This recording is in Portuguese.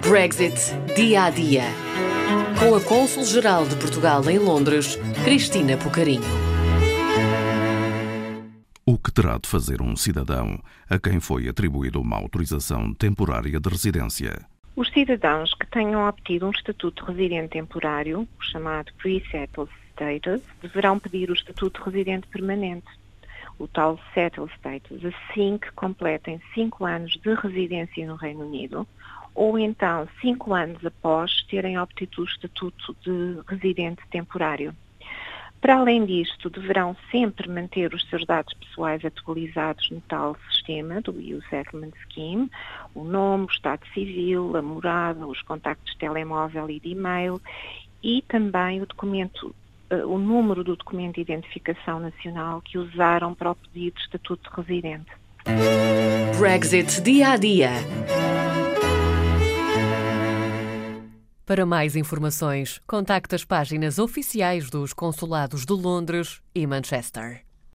Brexit dia a dia. Com a Cônsul-Geral de Portugal em Londres, Cristina Pucarinho. O que terá de fazer um cidadão a quem foi atribuída uma autorização temporária de residência? Os cidadãos que tenham obtido um estatuto de residente temporário, o chamado pre-settled status, deverão pedir o estatuto de residente permanente, o tal settled status, assim que completem cinco anos de residência no Reino Unido ou então cinco anos após terem obtido o estatuto de residente temporário. Para além disto, deverão sempre manter os seus dados pessoais atualizados no tal sistema do EU Settlement Scheme, o nome, o estado civil, a morada, os contactos de telemóvel e de e-mail e também o documento, o número do documento de identificação nacional que usaram para o pedido de estatuto de residente. Brexit dia a dia. Para mais informações, contacte as páginas oficiais dos Consulados de Londres e Manchester.